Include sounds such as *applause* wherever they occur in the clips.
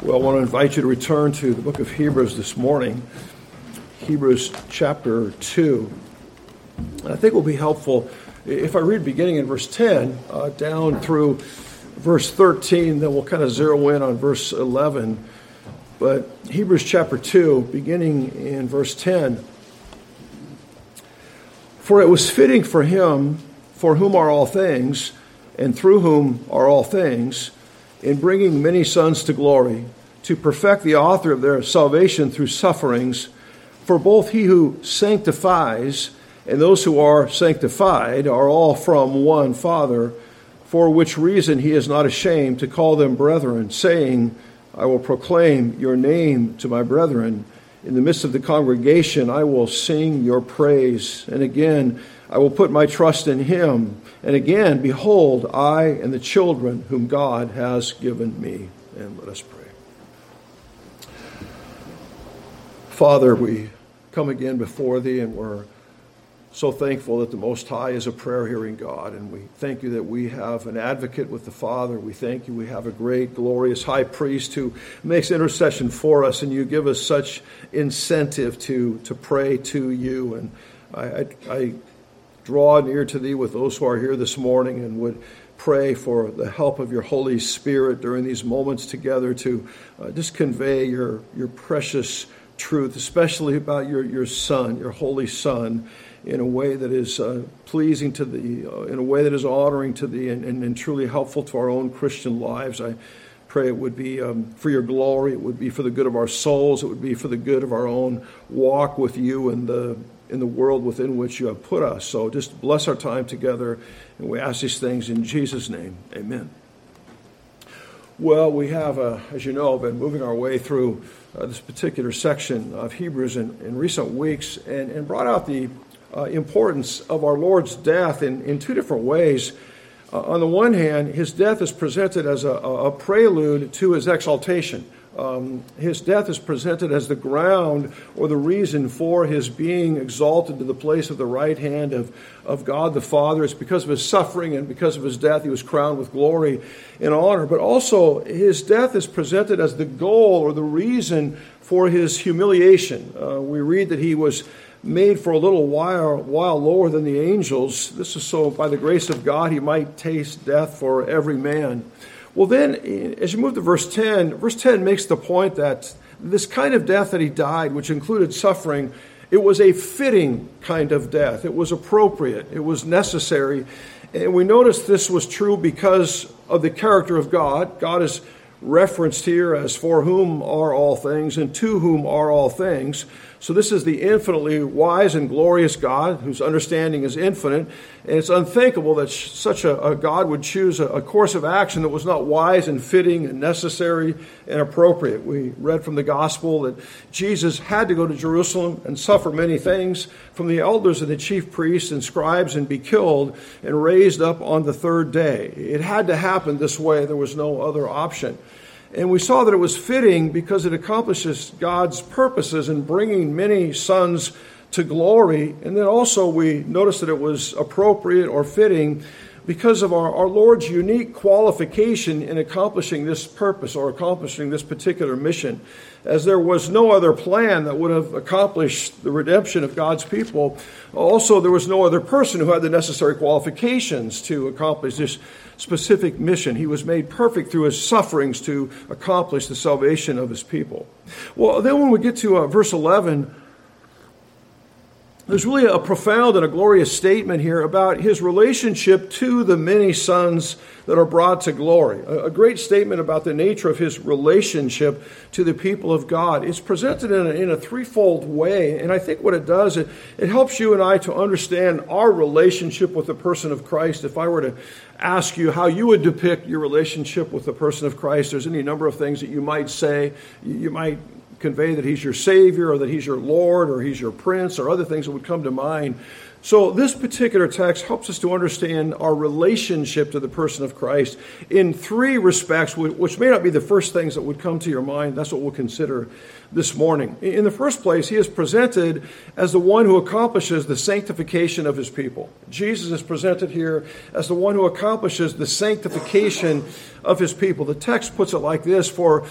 Well, I want to invite you to return to the book of Hebrews this morning, Hebrews chapter 2. And I think it will be helpful if I read beginning in verse 10 uh, down through verse 13, then we'll kind of zero in on verse 11. But Hebrews chapter 2, beginning in verse 10 For it was fitting for him, for whom are all things, and through whom are all things in bringing many sons to glory, to perfect the author of their salvation through sufferings. For both he who sanctifies and those who are sanctified are all from one Father, for which reason he is not ashamed to call them brethren, saying, I will proclaim your name to my brethren. In the midst of the congregation, I will sing your praise. And again, I will put my trust in him. And again, behold, I and the children whom God has given me. And let us pray. Father, we come again before thee and we're so thankful that the Most High is a prayer hearing God. And we thank you that we have an advocate with the Father. We thank you we have a great, glorious high priest who makes intercession for us. And you give us such incentive to, to pray to you. And I, I, I draw near to thee with those who are here this morning and would pray for the help of your Holy Spirit during these moments together to uh, just convey your, your precious truth, especially about your, your Son, your Holy Son, in a way that is uh, pleasing to thee, uh, in a way that is honoring to thee, and, and, and, truly helpful to our own Christian lives. I pray it would be um, for your glory, it would be for the good of our souls, it would be for the good of our own walk with you and the in the world within which you have put us. So just bless our time together, and we ask these things in Jesus' name. Amen. Well, we have, uh, as you know, been moving our way through uh, this particular section of Hebrews in, in recent weeks and, and brought out the uh, importance of our Lord's death in, in two different ways. Uh, on the one hand, his death is presented as a, a prelude to his exaltation um, his death is presented as the ground or the reason for his being exalted to the place of the right hand of, of God the Father. It's because of his suffering and because of his death he was crowned with glory and honor. But also, his death is presented as the goal or the reason for his humiliation. Uh, we read that he was made for a little while, while lower than the angels. This is so by the grace of God he might taste death for every man. Well, then, eh, as you move to verse 10, verse 10 makes the point that this kind of death that he died, which included suffering, it was a fitting kind of death. It was appropriate. It was necessary. And we notice this was true because of the character of God. God is referenced here as for whom are all things and to whom are all things. So, this is the infinitely wise and glorious God whose understanding is infinite. And it's unthinkable that such a, a God would choose a, a, course of action that was not wise and fitting and necessary and appropriate. We read from the gospel that Jesus had to go to Jerusalem and suffer many things from the elders and the chief priests and scribes and be killed and raised up on the third day. It had to happen this way, there was no other option. And we saw that it was fitting because it accomplishes God's purposes in bringing many sons to glory. And then also we noticed that it was appropriate or fitting because of our, our Lord's unique qualification in accomplishing this purpose or accomplishing this particular mission. As there was no other plan that would have accomplished the redemption of God's people, also there was no other person who had the necessary qualifications to accomplish this specific mission. He was made perfect through his sufferings to accomplish the salvation of his people. Well, then when we get to uh, verse 11, there's really a profound and a glorious statement here about his relationship to the many sons that are brought to glory. A great statement about the nature of his relationship to the people of God. It's presented in a, in a threefold way, and I think what it does, it, it helps you and I to understand our relationship with the person of Christ. If I were to ask you how you would depict your relationship with the person of Christ, there's any number of things that you might say. You might convey that he's your Savior or that he's your Lord or he's your Prince or other things that would come to mind. So, this particular text helps us to understand our relationship to the person of Christ in three respects, which may not be the first things that would come to your mind. That's what we'll consider this morning. In the first place, he is presented as the one who accomplishes the sanctification of his people. Jesus is presented here as the one who accomplishes the sanctification of his people. The text puts it like this For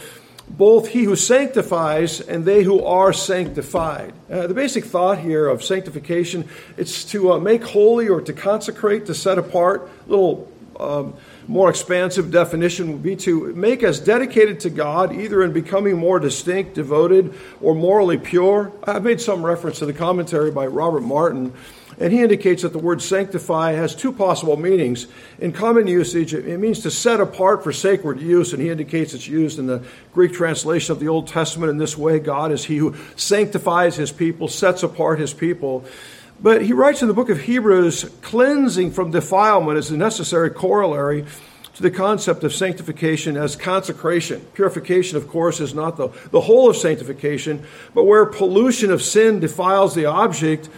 both he who sanctifies and they who are sanctified. Uh, the basic thought here of sanctification it's to uh, make holy or to consecrate, to set apart. Little um, more expansive definition would be to make us dedicated to God, either in becoming more distinct, devoted, or morally pure. I've made some reference to the commentary by Robert Martin and he indicates that the word sanctify has two possible meanings. In common usage, it means to set apart for sacred use, and he indicates it's used in the Greek translation of the Old Testament in this way God is he who sanctifies his people, sets apart his people. But he writes in the book of Hebrews, cleansing from defilement is a necessary corollary to the concept of sanctification as consecration. Purification, of course, is not the, the whole of sanctification, but where pollution of sin defiles the object,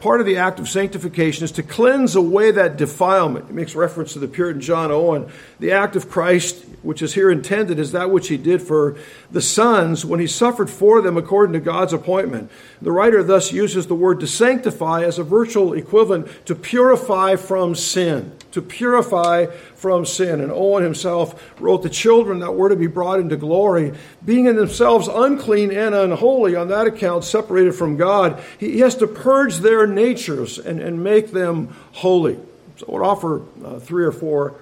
part of the act of sanctification is to cleanse away that defilement. He makes reference to the Puritan John Owen. The act of Christ, which is here intended, is that which he did for the sons when he suffered for them according to God's appointment. The writer thus uses the word to sanctify as a virtual equivalent to purify from sin. To purify from sin. And Owen himself wrote, The children that were to be brought into glory, being in themselves unclean and unholy, on that account separated from God, he has to purge their natures and, and make them holy. So I would offer uh, three or four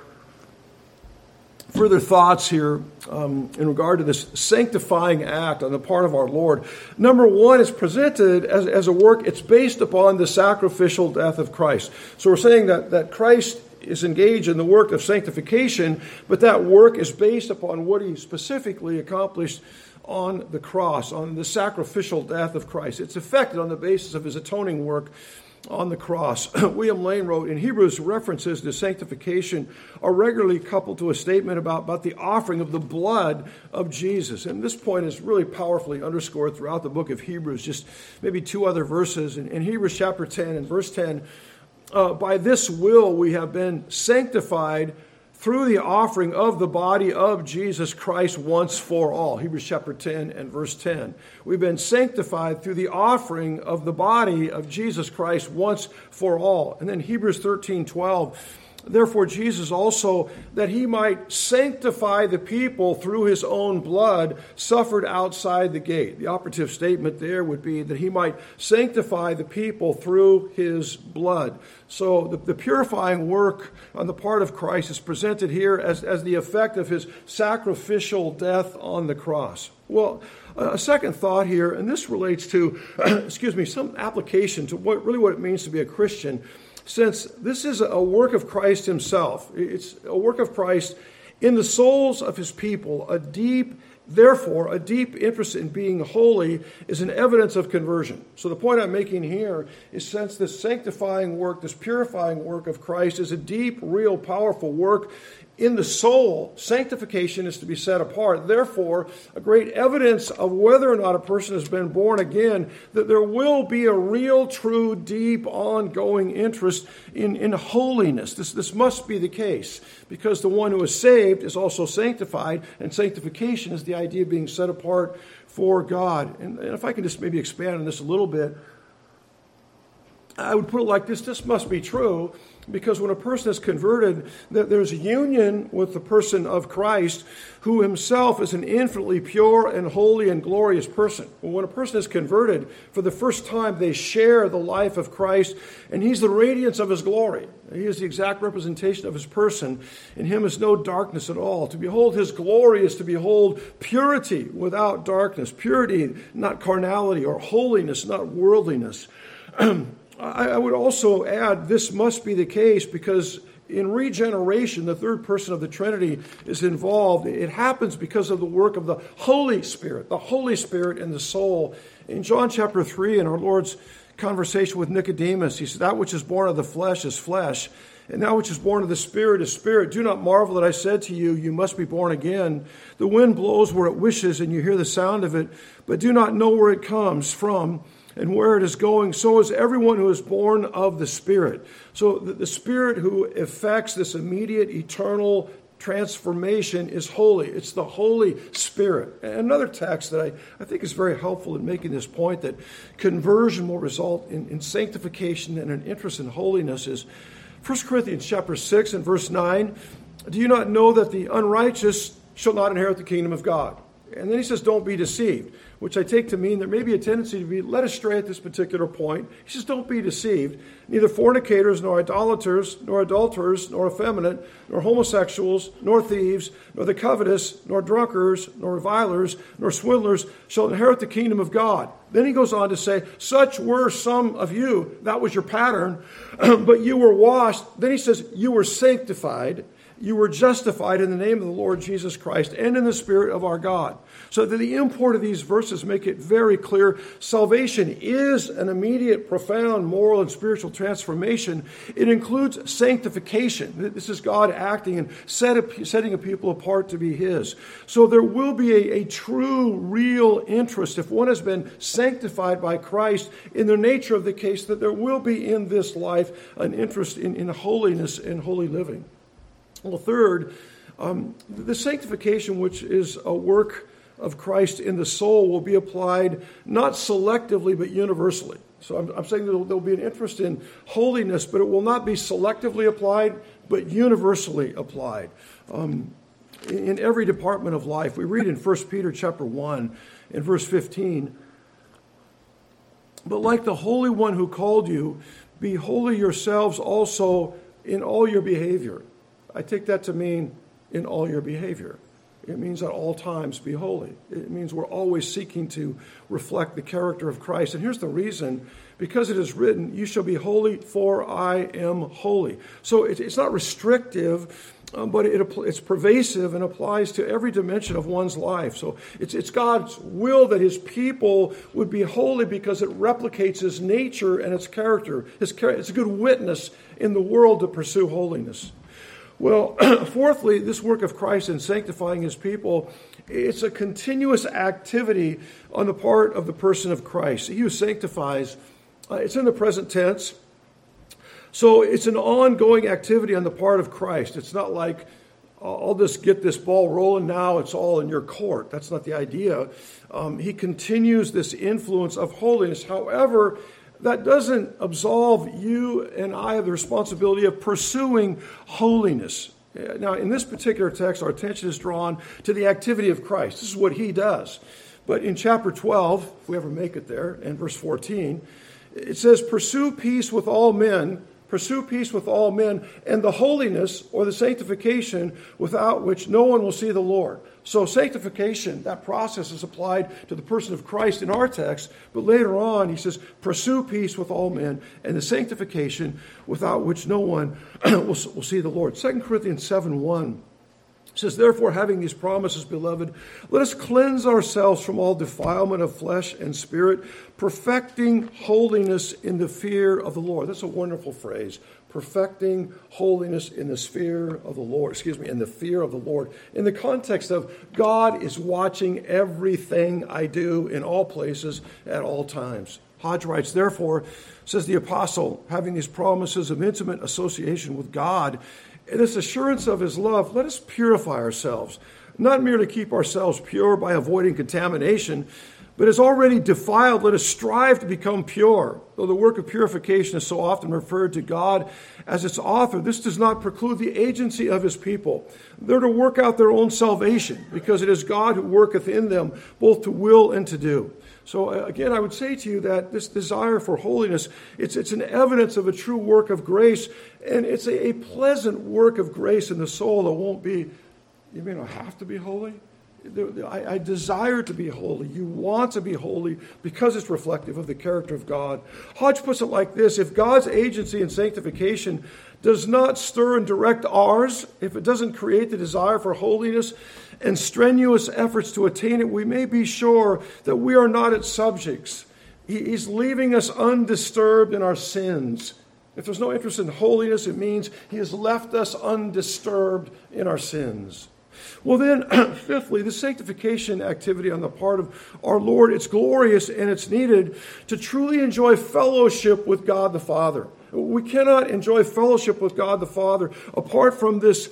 further thoughts here um, in regard to this sanctifying act on the part of our Lord. Number one, it's presented as, as a work, it's based upon the sacrificial death of Christ. So we're saying that, that Christ is engaged in the work of sanctification, but that work is based upon what he specifically accomplished on the cross, on the sacrificial death of Christ. It's effected on the basis of his atoning work on the cross. *clears throat* William Lane wrote in Hebrews, references to sanctification are regularly coupled to a statement about, about the offering of the blood of Jesus. And this point is really powerfully underscored throughout the book of Hebrews, just maybe two other verses. In, in Hebrews chapter 10 and verse 10, uh, by this will we have been sanctified through the offering of the body of Jesus Christ once for all. Hebrews chapter 10 and verse 10. We've been sanctified through the offering of the body of Jesus Christ once for all. And then Hebrews 13 12 Therefore, Jesus also, that he might sanctify the people through his own blood, suffered outside the gate. The operative statement there would be that he might sanctify the people through his blood. So, the, the purifying work on the part of Christ is presented here as, as the effect of his sacrificial death on the cross. Well, a second thought here, and this relates to, *clears throat* excuse me, some application to what really what it means to be a Christian since this is a work of Christ Himself. It's a work of Christ in the souls of His people. A deep, therefore, a deep interest in being holy is an evidence of conversion. So the point I'm making here is since this sanctifying work, this purifying work of Christ is a deep, real, powerful work, in the soul, sanctification is to be set apart. Therefore, a great evidence of whether or not a person has been born again, that there will be a real, true, deep, ongoing interest in, in holiness. This, this must be the case because the one who is saved is also sanctified, and sanctification is the idea of being set apart for God. And, and if I can just maybe expand on this a little bit, I would put it like this this must be true because when a person is converted, there's union with the person of Christ, who himself is an infinitely pure and holy and glorious person. When a person is converted, for the first time, they share the life of Christ, and he's the radiance of his glory. He is the exact representation of his person. In him is no darkness at all. To behold his glory is to behold purity without darkness, purity, not carnality, or holiness, not worldliness. *clears throat* I, would also add this must be the case because in regeneration, the third person of the Trinity is involved. It happens because of the work of the Holy Spirit, the Holy Spirit in the soul. In John chapter 3, in our Lord's conversation with Nicodemus, he said, That which is born of the flesh is flesh, and that which is born of the Spirit is spirit. Do not marvel that I said to you, You must be born again. The wind blows where it wishes, and you hear the sound of it, but do not know where it comes from and where it is going, so is everyone who is born of the Spirit. So the Spirit who effects this immediate, eternal transformation is holy. It's the Holy Spirit. Another text that I, I think is very helpful in making this point that conversion will result in, in sanctification and an interest in holiness is 1 Corinthians chapter 6 and verse 9. Do you not know that the unrighteous shall not inherit the kingdom of God? And then he says, don't be deceived, which I take to mean there may be a tendency to be led astray at this particular point. He says, don't be deceived. Neither fornicators, nor idolaters, nor adulterers, nor effeminate, nor homosexuals, nor thieves, nor the covetous, nor drunkards, nor revilers, nor swindlers shall inherit the kingdom of God. Then he goes on to say, such were some of you. That was your pattern. *clears throat* but you were washed. Then he says, you were sanctified you were justified in the name of the Lord Jesus Christ and in the Spirit of our God. So that the import of these verses make it very clear salvation is an immediate, profound moral and spiritual transformation. It includes sanctification. This is God acting and setting a people apart to be His. So there will be a, a true, real interest if one has been sanctified by Christ in the nature of the case that there will be in this life an interest in, in holiness and holy living. Well, third, um, the sanctification, which is a work of Christ in the soul, will be applied not selectively but universally. So I'm, I'm saying there will be an interest in holiness, but it will not be selectively applied, but universally applied. Um, in, in every department of life, we read in 1 Peter chapter 1 in verse 15, but like the Holy One who called you, be holy yourselves also in all your behavior I take that to mean in all your behavior. It means at all times be holy. It means we're always seeking to reflect the character of Christ. And here's the reason because it is written, You shall be holy, for I am holy. So it's not restrictive, um, but it, it's pervasive and applies to every dimension of one's life. So it's, it's God's will that his people would be holy because it replicates his nature and its character. His, it's a good witness in the world to pursue holiness. Well, *clears throat* fourthly, this work of Christ in sanctifying his people, it's a continuous activity on the part of the person of Christ. He who sanctifies, uh, it's in the present tense. So it's an ongoing activity on the part of Christ. It's not like, I'll just get this ball rolling now, it's all in your court. That's not the idea. Um, he continues this influence of holiness. However, that doesn't absolve you and I of the responsibility of pursuing holiness. Now, in this particular text, our attention is drawn to the activity of Christ. This is what he does. But in chapter 12, if we ever make it there, and verse 14, it says, Pursue peace with all men Pursue peace with all men and the holiness or the sanctification without which no one will see the Lord. So, sanctification, that process is applied to the person of Christ in our text, but later on he says, Pursue peace with all men and the sanctification without which no one *clears throat* will, see the Lord. 2 Corinthians 7 1 says, Therefore, having these promises, beloved, let us cleanse ourselves from all defilement of flesh and spirit, perfecting holiness in the fear of the Lord. That's a wonderful phrase. Perfecting holiness in the fear of the Lord, excuse me, in the fear of the Lord. In the context of God is watching everything I do in all places at all times. Hodge writes, therefore, says the apostle, having these promises of intimate association with God in this assurance of his love, let us purify ourselves, not merely keep ourselves pure by avoiding contamination, but as already defiled, let us strive to become pure. Though the work of purification is so often referred to God as its author, this does not preclude the agency of his people. They're to work out their own salvation, because it is God who worketh in them both to will and to do. So uh, again, I would say to you that this desire for holiness, it's, it's an evidence of a true work of grace, and it's a, a pleasant work of grace in the soul that won't be, you may not have to be holy. I, I, desire to be holy. You want to be holy because it's reflective of the character of God. Hodge puts it like this If God's agency in sanctification does not stir and direct ours, if it doesn't create the desire for holiness, and strenuous efforts to attain it, we may be sure that we are not its subjects. He He's leaving us undisturbed in our sins. If there's no interest in holiness, it means He has left us undisturbed in our sins. Well, then, *clears throat* fifthly, the sanctification activity on the part of our Lord, it's glorious and it's needed to truly enjoy fellowship with God the Father. We cannot enjoy fellowship with God the Father apart from this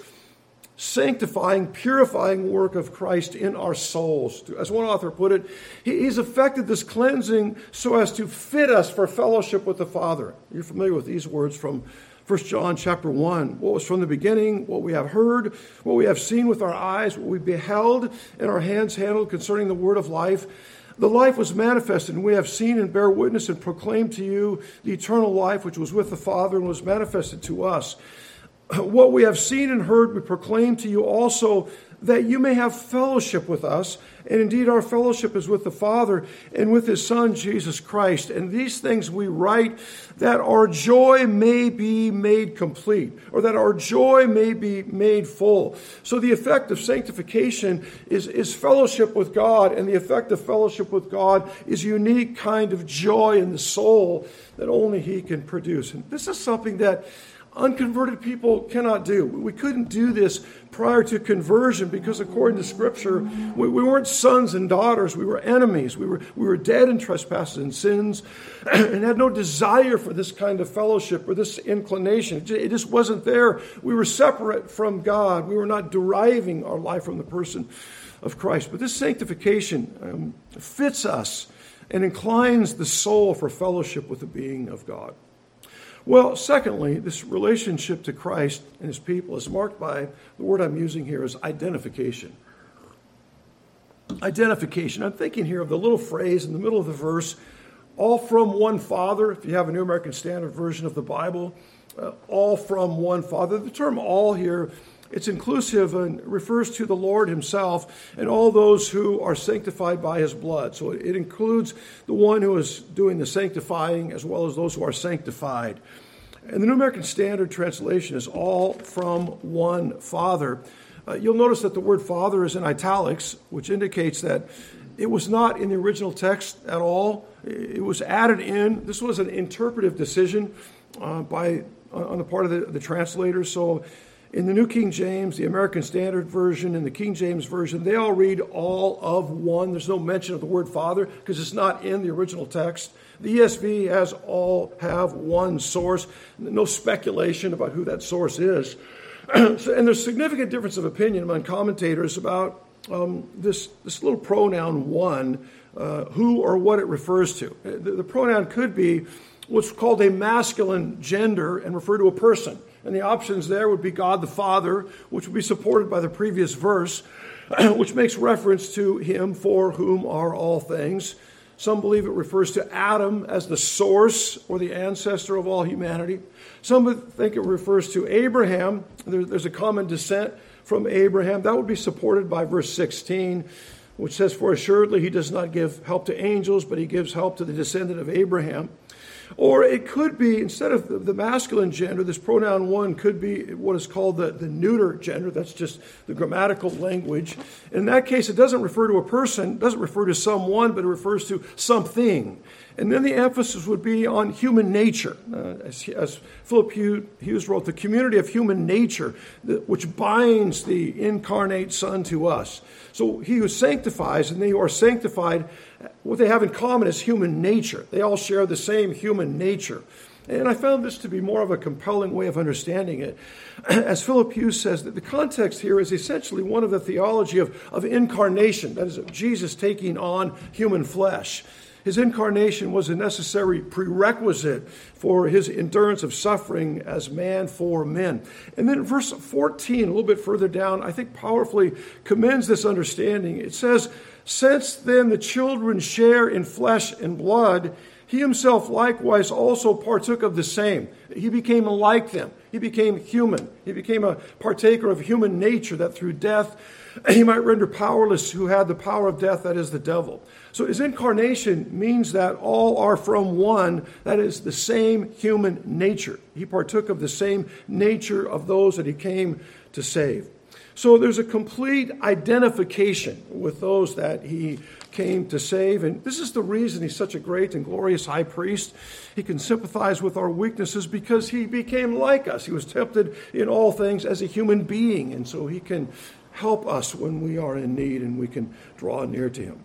sanctifying, purifying work of Christ in our souls. As one author put it, he's effected this cleansing so as to fit us for fellowship with the Father. You're familiar with these words from 1 John chapter 1, what was from the beginning, what we have heard, what we have seen with our eyes, what we beheld, and our hands handled concerning the word of life. The life was manifested, and we have seen and bear witness and proclaim to you the eternal life which was with the Father and was manifested to us. What we have seen and heard, we proclaim to you also, that you may have fellowship with us. And indeed, our fellowship is with the Father and with His Son, Jesus Christ. And these things we write that our joy may be made complete, or that our joy may be made full. So, the effect of sanctification is, is fellowship with God, and the effect of fellowship with God is a unique kind of joy in the soul that only He can produce. And this is something that unconverted people cannot do. We couldn't do this prior to conversion because, according to Scripture, we, we, weren't sons and daughters. We were enemies. We were, we were dead in trespasses and sins *clears throat* and had no desire for this kind of fellowship or this inclination. It just wasn't there. We were separate from God. We were not deriving our life from the person of Christ. But this sanctification um, fits us and inclines the soul for fellowship with the being of God. Well, secondly, this relationship to Christ and his people is marked by the word I'm using here is identification. Identification. I'm thinking here of the little phrase in the middle of the verse, all from one Father. If you have a New American Standard version of the Bible, uh, all from one Father. The term all here it's inclusive and refers to the Lord Himself and all those who are sanctified by His blood. So it includes the one who is doing the sanctifying as well as those who are sanctified. And the New American Standard translation is all from one Father. Uh, you'll notice that the word Father is in italics, which indicates that it was not in the original text at all. It was added in. This was an interpretive decision uh, by on the part of the, the translators. So in the New King James, the American Standard Version, and the King James Version, they all read all of one. There's no mention of the word Father because it's not in the original text. The ESV has all have one source, no speculation about who that source is. *clears throat* and there's significant difference of opinion among commentators about um, this, this little pronoun one, uh, who or what it refers to. The, the pronoun could be what's called a masculine gender and refer to a person. And the options there would be God the Father, which would be supported by the previous verse, *clears throat* which makes reference to him for whom are all things. Some believe it refers to Adam as the source or the ancestor of all humanity. Some think it refers to Abraham. there's a common descent from Abraham. That would be supported by verse 16, which says, For assuredly he does not give help to angels, but he gives help to the descendant of Abraham. Or it could be, instead of the masculine gender, this pronoun one could be what is called the, the neuter gender. That's just the grammatical language. In that case, it doesn't refer to a person, doesn't refer to someone, but it refers to something. And then the emphasis would be on human nature. Uh, as, as, Philip Hughes wrote, the community of human nature, which binds the incarnate Son to us. So he who sanctifies and they who are sanctified, what they have in common is human nature. They all share the same human nature. And I found this to be more of a compelling way of understanding it. *clears throat* As Philip Hughes says, that the context here is essentially one of the theology of, of incarnation, that is, of Jesus taking on human flesh. His incarnation was a necessary prerequisite for his endurance of suffering as man for men. And then verse 14, a little bit further down, I think powerfully commends this understanding. It says, Since then the children share in flesh and blood, he himself likewise also partook of the same. He became like them. He became human. He became a partaker of human nature that through death he might render powerless who had the power of death, that is the devil. So his incarnation means that all are from one, that is the same human nature. He partook of the same nature of those that he came to save. So there's a complete identification with those that he came to save. And this is the reason he's such a great and glorious high priest. He can sympathize with our weaknesses because he became like us. He was tempted in all things as a human being. And so he can help us when we are in need and we can draw near to him.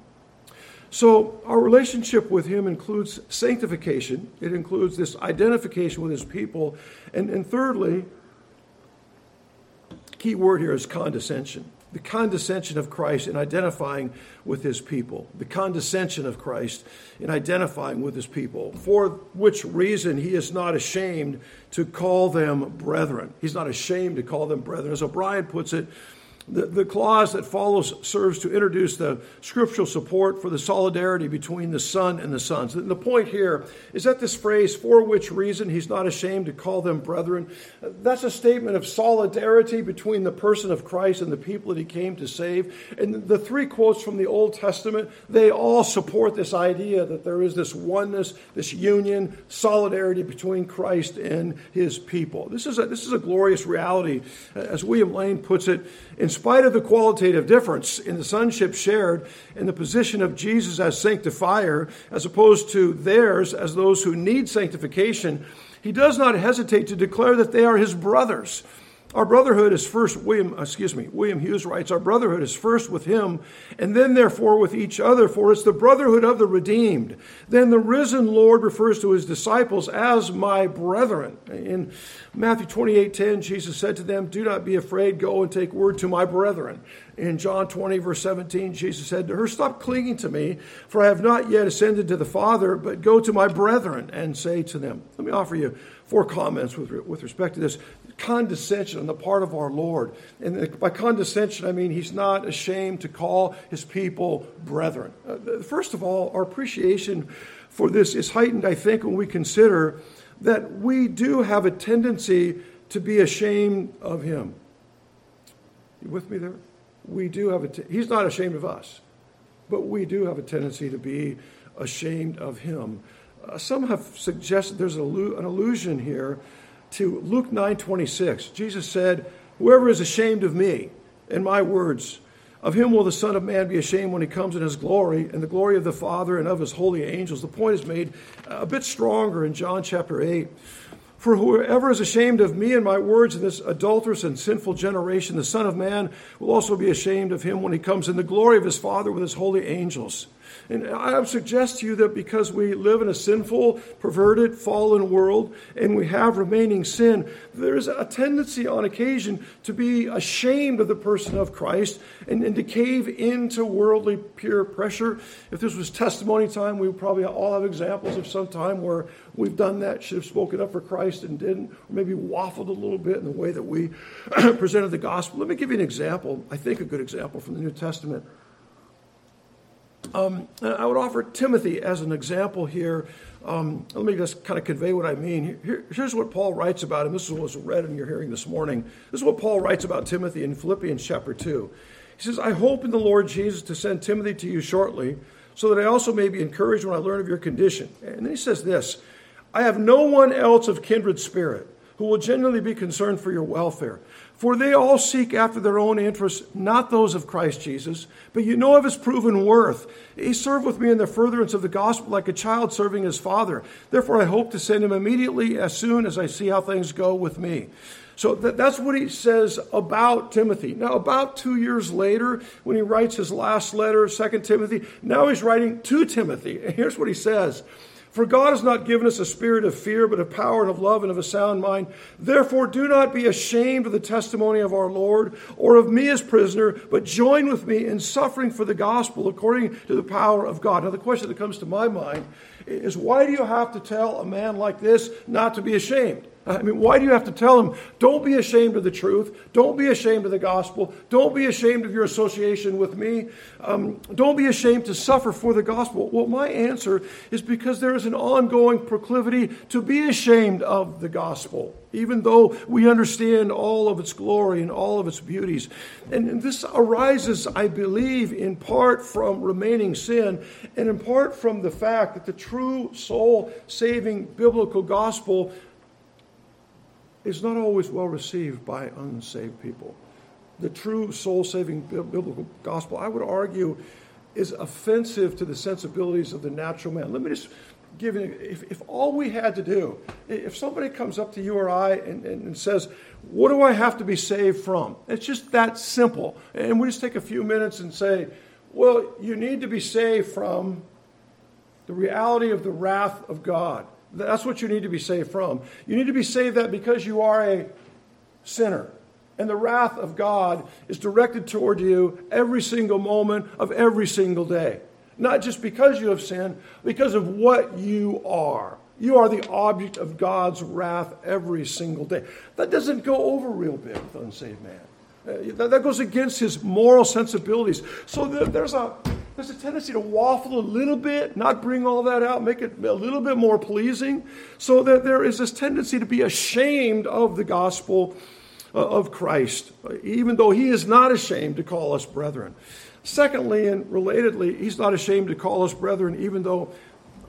So, our relationship with Him includes sanctification, it includes this identification with His people, and, and thirdly, key word here is condescension. the condescension of Christ in identifying with his people. The condescension of Christ in identifying with his people, for which reason he is not ashamed to call them brethren. He's not ashamed to call them brethren. As O'Brien puts it, the, the clause that follows serves to introduce the scriptural support for the solidarity between the Son and the sons. And the point here is that this phrase, for which reason he's not ashamed to call them brethren, that's a statement of solidarity between the person of Christ and the people that he came to save. And the three quotes from the Old Testament, they all support this idea that there is this oneness, this union, solidarity between Christ and his people. This is a, this is a glorious reality. As William Lane puts it, in spite of the qualitative difference in the sonship shared in the position of Jesus as sanctifier, as opposed to theirs as those who need sanctification, he does not hesitate to declare that they are his brothers. Our brotherhood is first, William, uh, excuse me, William Hughes writes, our brotherhood is first with him and then therefore with each other, for it's the brotherhood of the redeemed. Then the risen Lord refers to his disciples as my brethren. In Matthew 28 10, Jesus said to them, Do not be afraid, go and take word to my brethren. In John 20, verse 17, Jesus said to her, Stop clinging to me, for I have not yet ascended to the Father, but go to my brethren and say to them. Let me offer you four comments with, with respect to this condescension on the part of our Lord. And by condescension, I mean he's not ashamed to call his people brethren. Uh, first of all, our appreciation for this is heightened, I think, when we consider that we do have a tendency to be ashamed of him. You with me there? we do have a, t- he's not ashamed of us, but we do have a tendency to be ashamed of him. Uh, some have suggested there's an, an allusion here to Luke 9:26. Jesus said, "Whoever is ashamed of me and my words, of him will the Son of Man be ashamed when he comes in his glory and the glory of the Father and of his holy angels." The point is made uh, a bit stronger in John chapter 8. For whoever is ashamed of me and my words in this adulterous and sinful generation, the Son of Man will also be ashamed of him when he comes in the glory of his Father with his holy angels. And I would suggest to you that because we live in a sinful, perverted, fallen world and we have remaining sin, there's a tendency on occasion to be ashamed of the person of Christ and, and to cave into worldly peer pressure. If this was testimony time, we would probably all have examples of some time where we've done that, should have spoken up for Christ and didn't, or maybe waffled a little bit in the way that we *clears throat* presented the gospel. Let me give you an example, I think a good example from the New Testament. Um, I would offer Timothy as an example here. Um, let me just kind of convey what I mean. Here, here's what Paul writes about him. This is what was read in your hearing this morning. This is what Paul writes about Timothy in Philippians chapter 2. He says, I hope in the Lord Jesus to send Timothy to you shortly, so that I also may be encouraged when I learn of your condition. And then he says this I have no one else of kindred spirit who will genuinely be concerned for your welfare. For they all seek after their own interests, not those of Christ Jesus. But you know of his proven worth. He served with me in the furtherance of the gospel like a child serving his father. Therefore, I hope to send him immediately as soon as I see how things go with me. So that's what he says about Timothy. Now, about two years later, when he writes his last letter, Second Timothy, now he's writing to Timothy. And here's what he says. For God has not given us a spirit of fear, but of power and of love and of a sound mind. Therefore, do not be ashamed of the testimony of our Lord or of me as prisoner, but join with me in suffering for the gospel according to the power of God. Now, the question that comes to my mind is why do you have to tell a man like this not to be ashamed? I mean, why do you have to tell them, don't be ashamed of the truth, don't be ashamed of the gospel, don't be ashamed of your association with me, um, don't be ashamed to suffer for the gospel? Well, my answer is because there is an ongoing proclivity to be ashamed of the gospel, even though we understand all of its glory and all of its beauties. And, and this arises, I believe, in part from remaining sin and in part from the fact that the true soul saving biblical gospel is not always well received by unsaved people. The true soul saving biblical gospel, I would argue, is offensive to the sensibilities of the natural man. Let me just give you, if, if all we had to do, if somebody comes up to you or I and, and, and says, What do I have to be saved from? It's just that simple. And we just take a few minutes and say, Well, you need to be saved from the reality of the wrath of God. That's what you need to be saved from. You need to be saved that because you are a sinner. And the wrath of God is directed toward you every single moment of every single day. Not just because you have sinned, because of what you are. You are the object of God's wrath every single day. That doesn't go over real big with unsaved man. Uh, that goes against his moral sensibilities. So there's a, there's a tendency to waffle a little bit, not bring all that out, make it a little bit more pleasing. So that there is this tendency to be ashamed of the gospel uh, of Christ, even though he is not ashamed to call us brethren. Secondly, and relatedly, he's not ashamed to call us brethren, even though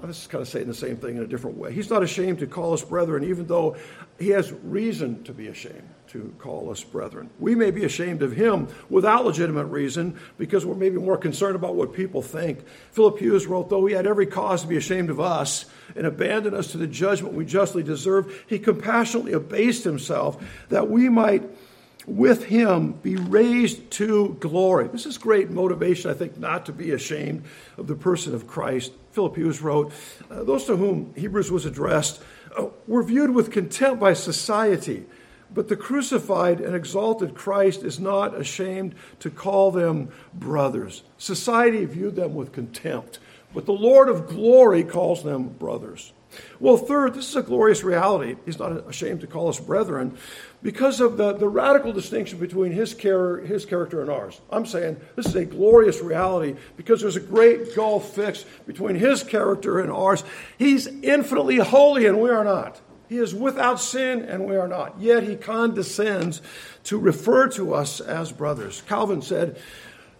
this is kind of saying the same thing in a different way. He's not ashamed to call us brethren, even though he has reason to be ashamed to call us brethren. We may be ashamed of him without legitimate reason because we're maybe more concerned about what people think. Philip Hughes wrote, though he had every cause to be ashamed of us and abandon us to the judgment we justly deserve, he compassionately abased himself that we might with him be raised to glory. This is great motivation, I think, not to be ashamed of the person of Christ. Philip Hughes wrote, uh, Those to whom Hebrews was addressed uh, were viewed with contempt by society, but the crucified and exalted Christ is not ashamed to call them brothers. Society viewed them with contempt, but the Lord of glory calls them brothers. Well, third, this is a glorious reality. He's not ashamed to call us brethren because of the, the radical distinction between his, char- his character and ours. I'm saying this is a glorious reality because there's a great gulf fixed between his character and ours. He's infinitely holy and we are not. He is without sin and we are not. Yet he condescends to refer to us as brothers. Calvin said,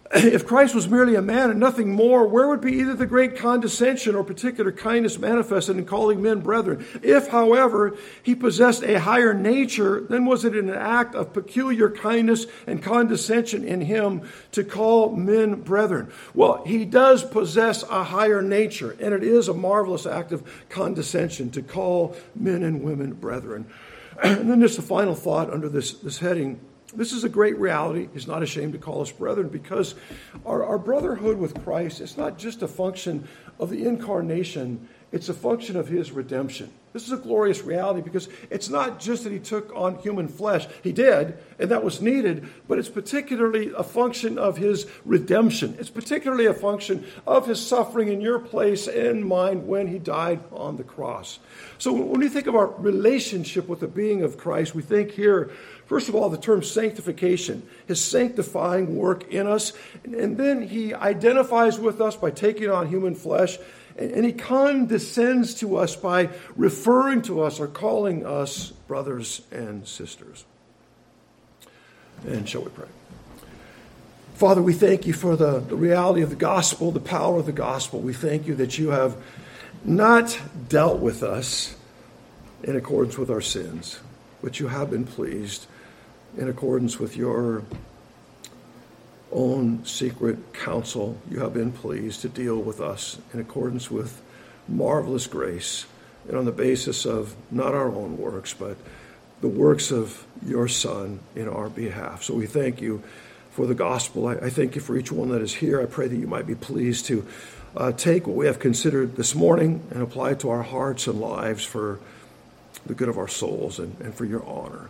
*clears throat* if Christ was merely a man and nothing more, where would be either the great condescension or particular kindness manifested in calling men brethren? If, however, he possessed a higher nature, then was it an act of peculiar kindness and condescension in him to call men brethren? Well, he does possess a higher nature, and it is a marvelous act of condescension to call men and women brethren. *clears throat* And then just a final thought under this, this heading this is a great reality. He's not ashamed to call us brethren because our, our brotherhood with Christ is not just a function of the incarnation, it's a function of his redemption. This is a glorious reality because it's not just that he took on human flesh. He did, and that was needed, but it's particularly a function of his redemption. It's particularly a function of his suffering in your place and mine when he died on the cross. So when we think of our relationship with the being of Christ, we think here First of all, the term sanctification, his sanctifying work in us. And then he identifies with us by taking on human flesh. And he condescends to us by referring to us or calling us brothers and sisters. And shall we pray? Father, we thank you for the, the reality of the gospel, the power of the gospel. We thank you that you have not dealt with us in accordance with our sins, but you have been pleased in accordance with your own secret counsel, you have been pleased to deal with us in accordance with marvelous grace and on the basis of not our own works, but the works of your Son in our behalf. So we thank you for the gospel. I, I thank you for each one that is here. I pray that you might be pleased to uh, take what we have considered this morning and apply it to our hearts and lives for the good of our souls and, and for your honor.